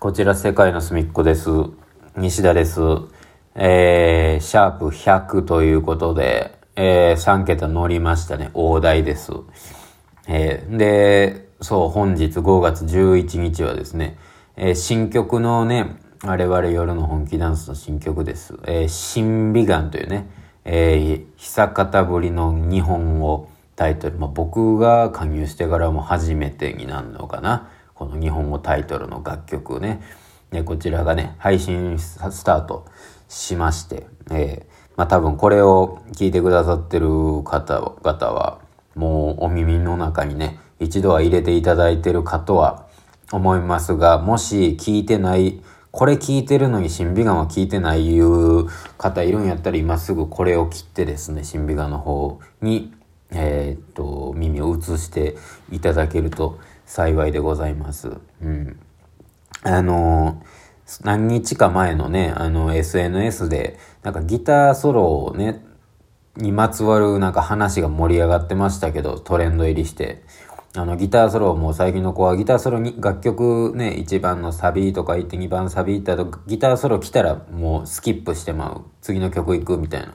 こちら世界の隅っこです。西田です。えー、シャープ100ということで、えー、3桁乗りましたね。大台です。えー、で、そう、本日5月11日はですね、えー、新曲のね、我々夜の本気ダンスの新曲です。えー、新美顔というね、えー、久方ぶりの日本語タイトル。まあ、僕が加入してからも初めてになるのかな。この日本語タイトルの楽曲をね、ねこちらがね、配信スタートしまして、えー、まあ多分これを聞いてくださってる方々は、もうお耳の中にね、一度は入れていただいてるかとは思いますが、もし聞いてない、これ聞いてるのに新美顔は聞いてないいう方いるんやったら今すぐこれを切ってですね、新美顔の方に、えー、っと、耳を移していただけると幸いでございます。うん。あの何日か前のね、あの、SNS で、なんかギターソロをね、にまつわるなんか話が盛り上がってましたけど、トレンド入りして。あの、ギターソロも最近の子はギターソロに、楽曲ね、1番のサビとか行って2番サビ行った後、ギターソロ来たらもうスキップしてまう。次の曲行くみたいな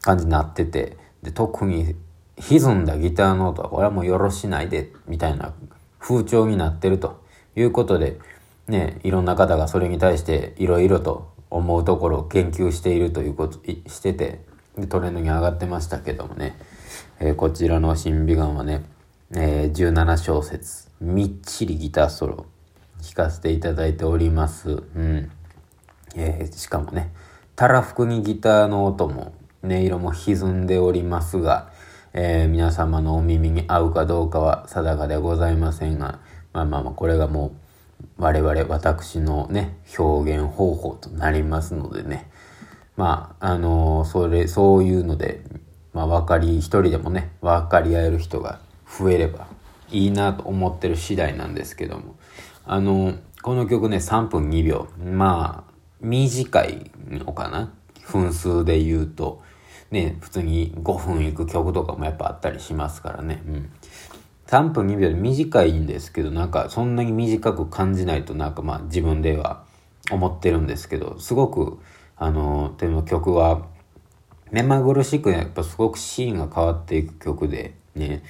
感じになってて。で、特に歪んだギターの音はこれはもうよろしないで、みたいな風潮になってるということで、ね、いろんな方がそれに対していろいろと思うところを研究しているということ、してて、トレンドに上がってましたけどもね、えー、こちらの新美顔はね、えー、17小節、みっちりギターソロ、弾かせていただいております。うん。えー、しかもね、たらふくにギターの音も、音色も歪んでおりますが、えー、皆様のお耳に合うかどうかは定かでございませんが、まあまあまあ、これがもう、我々、私のね、表現方法となりますのでね、まあ、あのー、それ、そういうので、まあ、分かり、一人でもね、分かり合える人が増えればいいなと思ってる次第なんですけども、あのー、この曲ね、3分2秒。まあ、短いのかな？分数で言うと。ね、普通に5分いく曲とかもやっぱあったりしますからね。うん。3分2秒で短いんですけど、なんかそんなに短く感じないとなんかまあ自分では思ってるんですけど、すごく、あの、でも曲は目まぐるしくやっぱすごくシーンが変わっていく曲で、ね、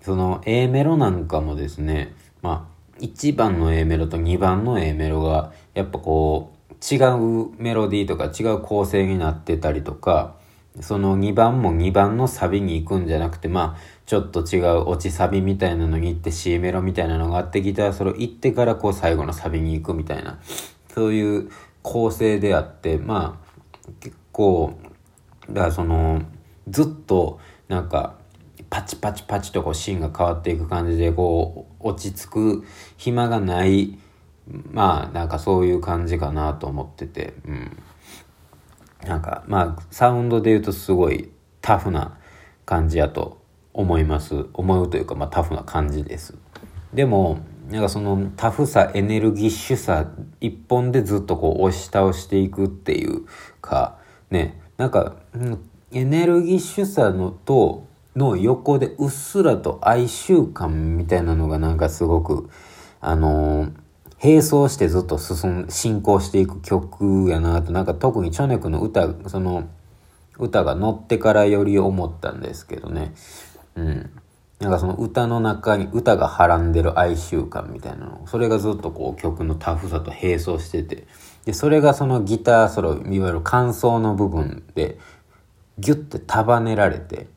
その A メロなんかもですね、まあ、1番の A メロと2番の A メロが、やっぱこう、違うメロディーとか違う構成になってたりとか、その2番も2番のサビに行くんじゃなくて、まあ、ちょっと違う落ちサビみたいなのに行って C メロみたいなのがあってギターソロ行ってからこう最後のサビに行くみたいな、そういう構成であって、まあ、結構、だからその、ずっとなんか、パチパチパチとこうシーンが変わっていく感じでこう落ち着く暇がないまあなんかそういう感じかなと思ってて、うん。なんか、まあ、サウンドで言うとすごいタフな感じやと思います。思うというか、まあ、タフな感じです。でも、なんかそのタフさ、エネルギッシュさ一本でずっとこう押し倒していくっていうか、ね、なんか、エネルギッシュさのと、の横でうっすらと哀愁感みたいなのがなんかすごく、あのー並走してずっと進ん、進行していく曲やなと、なんか特にチョネクの歌、その、歌が乗ってからより思ったんですけどね。うん。なんかその歌の中に、歌がはらんでる哀愁感みたいなの。それがずっとこう曲のタフさと並走してて。で、それがそのギターソロ、いわゆる感想の部分で、ギュッて束ねられて、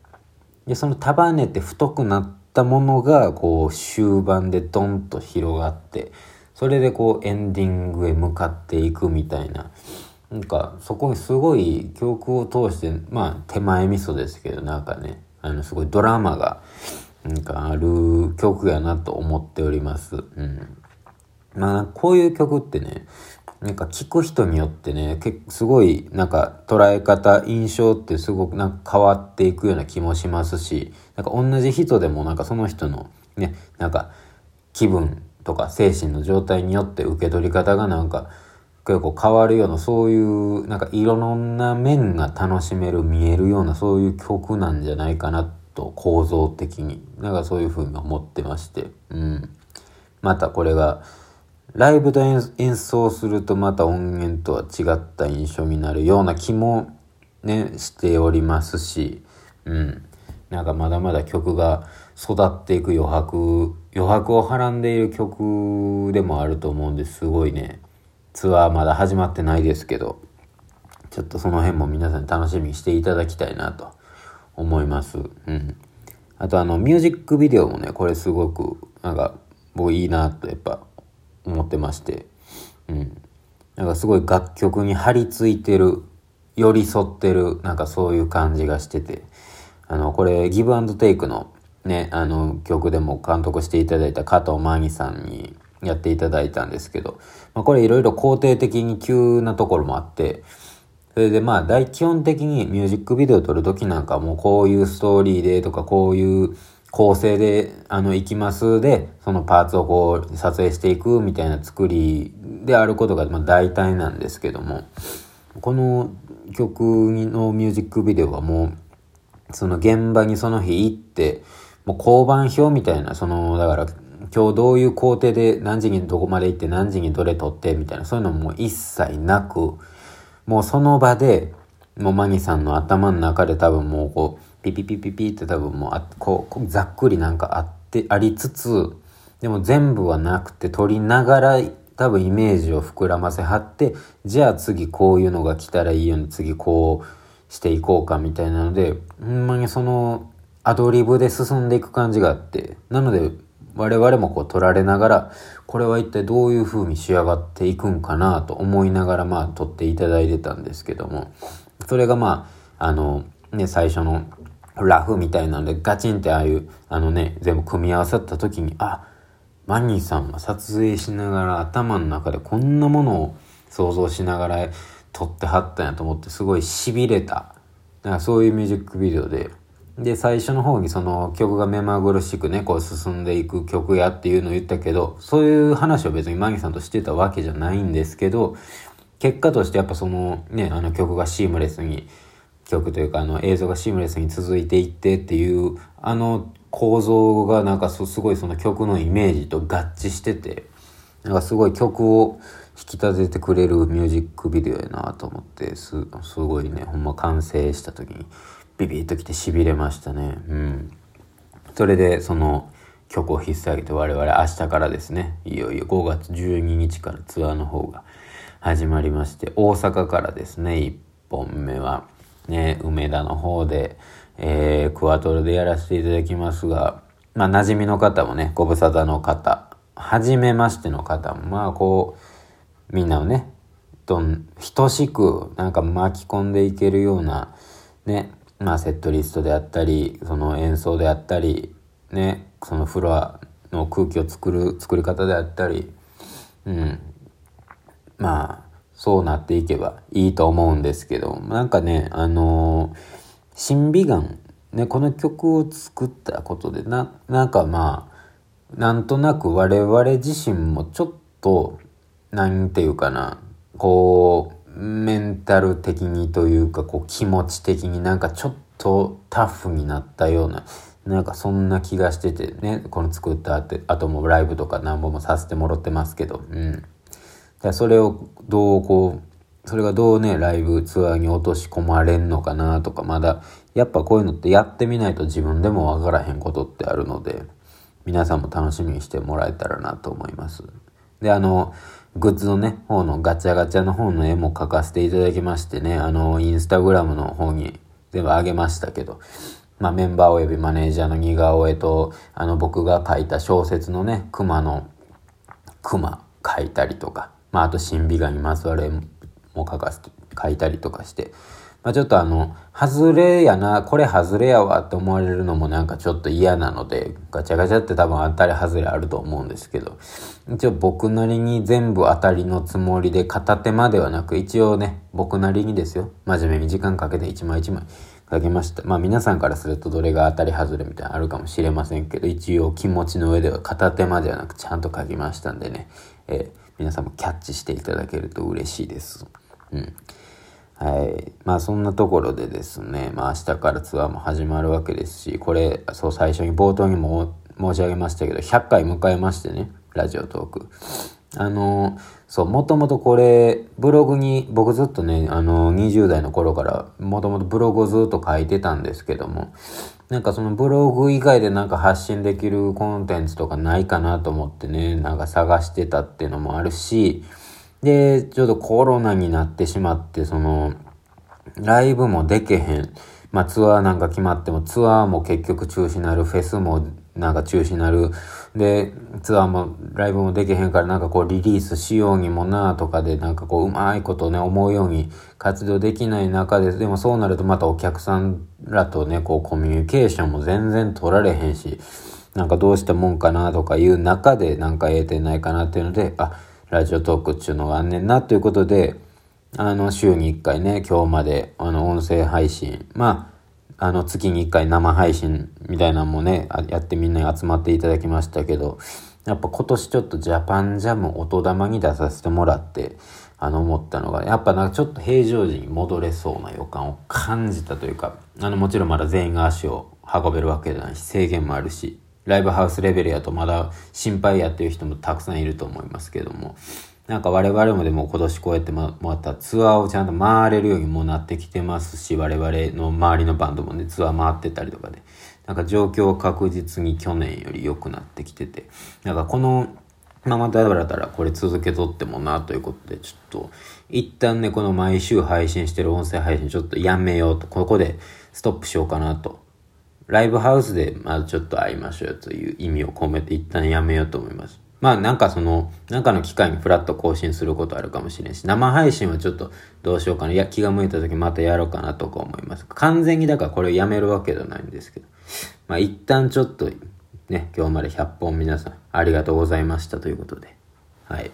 で、その束ねて太くなったものが、こう終盤でドンと広がって、それでこうエンディングへ向かっていくみたいな。なんかそこにすごい曲を通して、まあ手前味噌ですけど、なんかね、あのすごいドラマがなんかある曲やなと思っております。うん。まあこういう曲ってね、なんか聴く人によってね、結すごいなんか捉え方、印象ってすごくなんか変わっていくような気もしますし、なんか同じ人でもなんかその人のね、なんか気分とか精神の状態によって受け取り方がなんか結構変わるようなそういうなんかいろんな面が楽しめる見えるようなそういう曲なんじゃないかなと構造的になんかそういうふうに思ってまして。うん。またこれがライブで演奏するとまた音源とは違った印象になるような気もね、しておりますし、うん。なんかまだまだ曲が育っていく余白、余白をはらんでいる曲でもあると思うんですごいね、ツアーまだ始まってないですけど、ちょっとその辺も皆さん楽しみにしていただきたいなと思います。うん。あとあの、ミュージックビデオもね、これすごく、なんか、僕いいなとやっぱ思ってまして、うん。なんかすごい楽曲に張り付いてる、寄り添ってる、なんかそういう感じがしてて、あの、これ、ギブアンドテイクのね、あの、曲でも監督していただいた加藤真希さんにやっていただいたんですけど、まあ、これいろいろ肯定的に急なところもあって、それでまあ大基本的にミュージックビデオ撮るときなんかもうこういうストーリーでとかこういう構成であの行きますでそのパーツをこう撮影していくみたいな作りであることがまあ大体なんですけどもこの曲のミュージックビデオはもうその現場にその日行ってもう交番表みたいなそのだから今日どういう工程で何時にどこまで行って何時にどれ撮ってみたいなそういうのも一切なくもうその場で、もうマギさんの頭の中で多分もうこう、ピピピピピって多分もうあ、こう、ざっくりなんかあって、ありつつ、でも全部はなくて撮りながら多分イメージを膨らませはって、じゃあ次こういうのが来たらいいように次こうしていこうかみたいなので、ほんまにそのアドリブで進んでいく感じがあって、なので我々もこう撮られながら、これは一体どういう風に仕上がっていくんかなと思いながらまあ撮っていただいてたんですけども、それがまあ、あの、ね、最初のラフみたいなのでガチンってああいう、あのね、全部組み合わさった時に、あ、マニーさんは撮影しながら頭の中でこんなものを想像しながら撮ってはったんやと思ってすごい痺れた。だからそういうミュージックビデオで、で、最初の方にその曲が目まぐるしくね、こう進んでいく曲やっていうのを言ったけど、そういう話を別にマギさんとしてたわけじゃないんですけど、結果としてやっぱそのね、あの曲がシームレスに、曲というかあの映像がシームレスに続いていってっていう、あの構造がなんかすごいその曲のイメージと合致してて、なんかすごい曲を引き立ててくれるミュージックビデオやなと思って、す、すごいね、ほんま完成した時に、ビビッときて痺れましたね。うん。それで、その曲を引っ提げて我々明日からですね、いよいよ5月12日からツアーの方が始まりまして、大阪からですね、1本目は、ね、梅田の方で、えー、クワトロでやらせていただきますが、まあ、馴染みの方もね、ご無沙汰の方、初めましての方も、まあ、こう、みんなをね、と、等しく、なんか巻き込んでいけるような、ね、まあ、セットリストであったり、その演奏であったり、ね、そのフロアの空気を作る、作り方であったり、うん。まあ、そうなっていけばいいと思うんですけど、なんかね、あのー、新美眼、ね、この曲を作ったことで、な、なんかまあ、なんとなく我々自身もちょっと、なんていうかな、こう、メンタル的にというか、こう気持ち的になんかちょっとタフになったような、なんかそんな気がしててね、この作った後もライブとか何本もさせてもらってますけど、うん。だそれをどうこう、それがどうね、ライブツアーに落とし込まれんのかなとか、まだ、やっぱこういうのってやってみないと自分でもわからへんことってあるので、皆さんも楽しみにしてもらえたらなと思います。で、あの、グッズのね、方のガチャガチャの方の絵も描かせていただきましてね、あの、インスタグラムの方に全部あげましたけど、まあメンバー及びマネージャーの似顔絵と、あの僕が書いた小説のね、熊の、熊描いたりとか、まああと神美画にまつわる絵も書かせて、書いたりとかして、まあ、ちょっとあの、外れやな、これ外れやわって思われるのもなんかちょっと嫌なので、ガチャガチャって多分当たり外れあると思うんですけど、一応僕なりに全部当たりのつもりで片手間ではなく、一応ね、僕なりにですよ、真面目に時間かけて一枚一枚書きました。まあ皆さんからするとどれが当たり外れみたいなのあるかもしれませんけど、一応気持ちの上では片手間ではなくちゃんと書きましたんでね、えー、皆さんもキャッチしていただけると嬉しいです。うん。はい。まあそんなところでですね、まあ明日からツアーも始まるわけですし、これ、そう最初に冒頭にも申し上げましたけど、100回迎えましてね、ラジオトーク。あの、そう、もともとこれ、ブログに、僕ずっとね、あの、20代の頃から、もともとブログをずっと書いてたんですけども、なんかそのブログ以外でなんか発信できるコンテンツとかないかなと思ってね、なんか探してたっていうのもあるし、で、ちょっとコロナになってしまって、その、ライブもでけへん。まあツアーなんか決まってもツアーも結局中止になる、フェスもなんか中止になる。で、ツアーもライブもできへんからなんかこうリリースしようにもなとかでなんかこううまいことね思うように活動できない中で、でもそうなるとまたお客さんらとねこうコミュニケーションも全然取られへんし、なんかどうしたもんかなとかいう中でなんか得てないかなっていうので、あ、ラジオトークっていうのがあんねんなということで、あの週に1回ね、今日まであの音声配信、まああの、月に1回生配信みたいなのもね、やってみんなに集まっていただきましたけど、やっぱ今年ちょっとジャパンジャム音玉に出させてもらって、あの思ったのが、やっぱなんかちょっと平常時に戻れそうな予感を感じたというか、あのもちろんまだ全員が足を運べるわけじゃないし、制限もあるし、ライブハウスレベルやとまだ心配やっていう人もたくさんいると思いますけども、なんか我々もでも今年こうやってままたツアーをちゃんと回れるようにもなってきてますし、我々の周りのバンドもね、ツアー回ってたりとかで、なんか状況確実に去年より良くなってきてて、なんかこのまあまだらだらこれ続けとってもなということで、ちょっと、一旦ね、この毎週配信してる音声配信ちょっとやめようと、ここでストップしようかなと。ライブハウスでまずちょっと会いましょうよという意味を込めて一旦やめようと思います。まあなんかその、なんかの機会にフラット更新することあるかもしれんし、生配信はちょっとどうしようかな。いや、気が向いた時またやろうかなとか思います。完全にだからこれをやめるわけではないんですけど。まあ一旦ちょっとね、今日まで100本皆さんありがとうございましたということで。はい。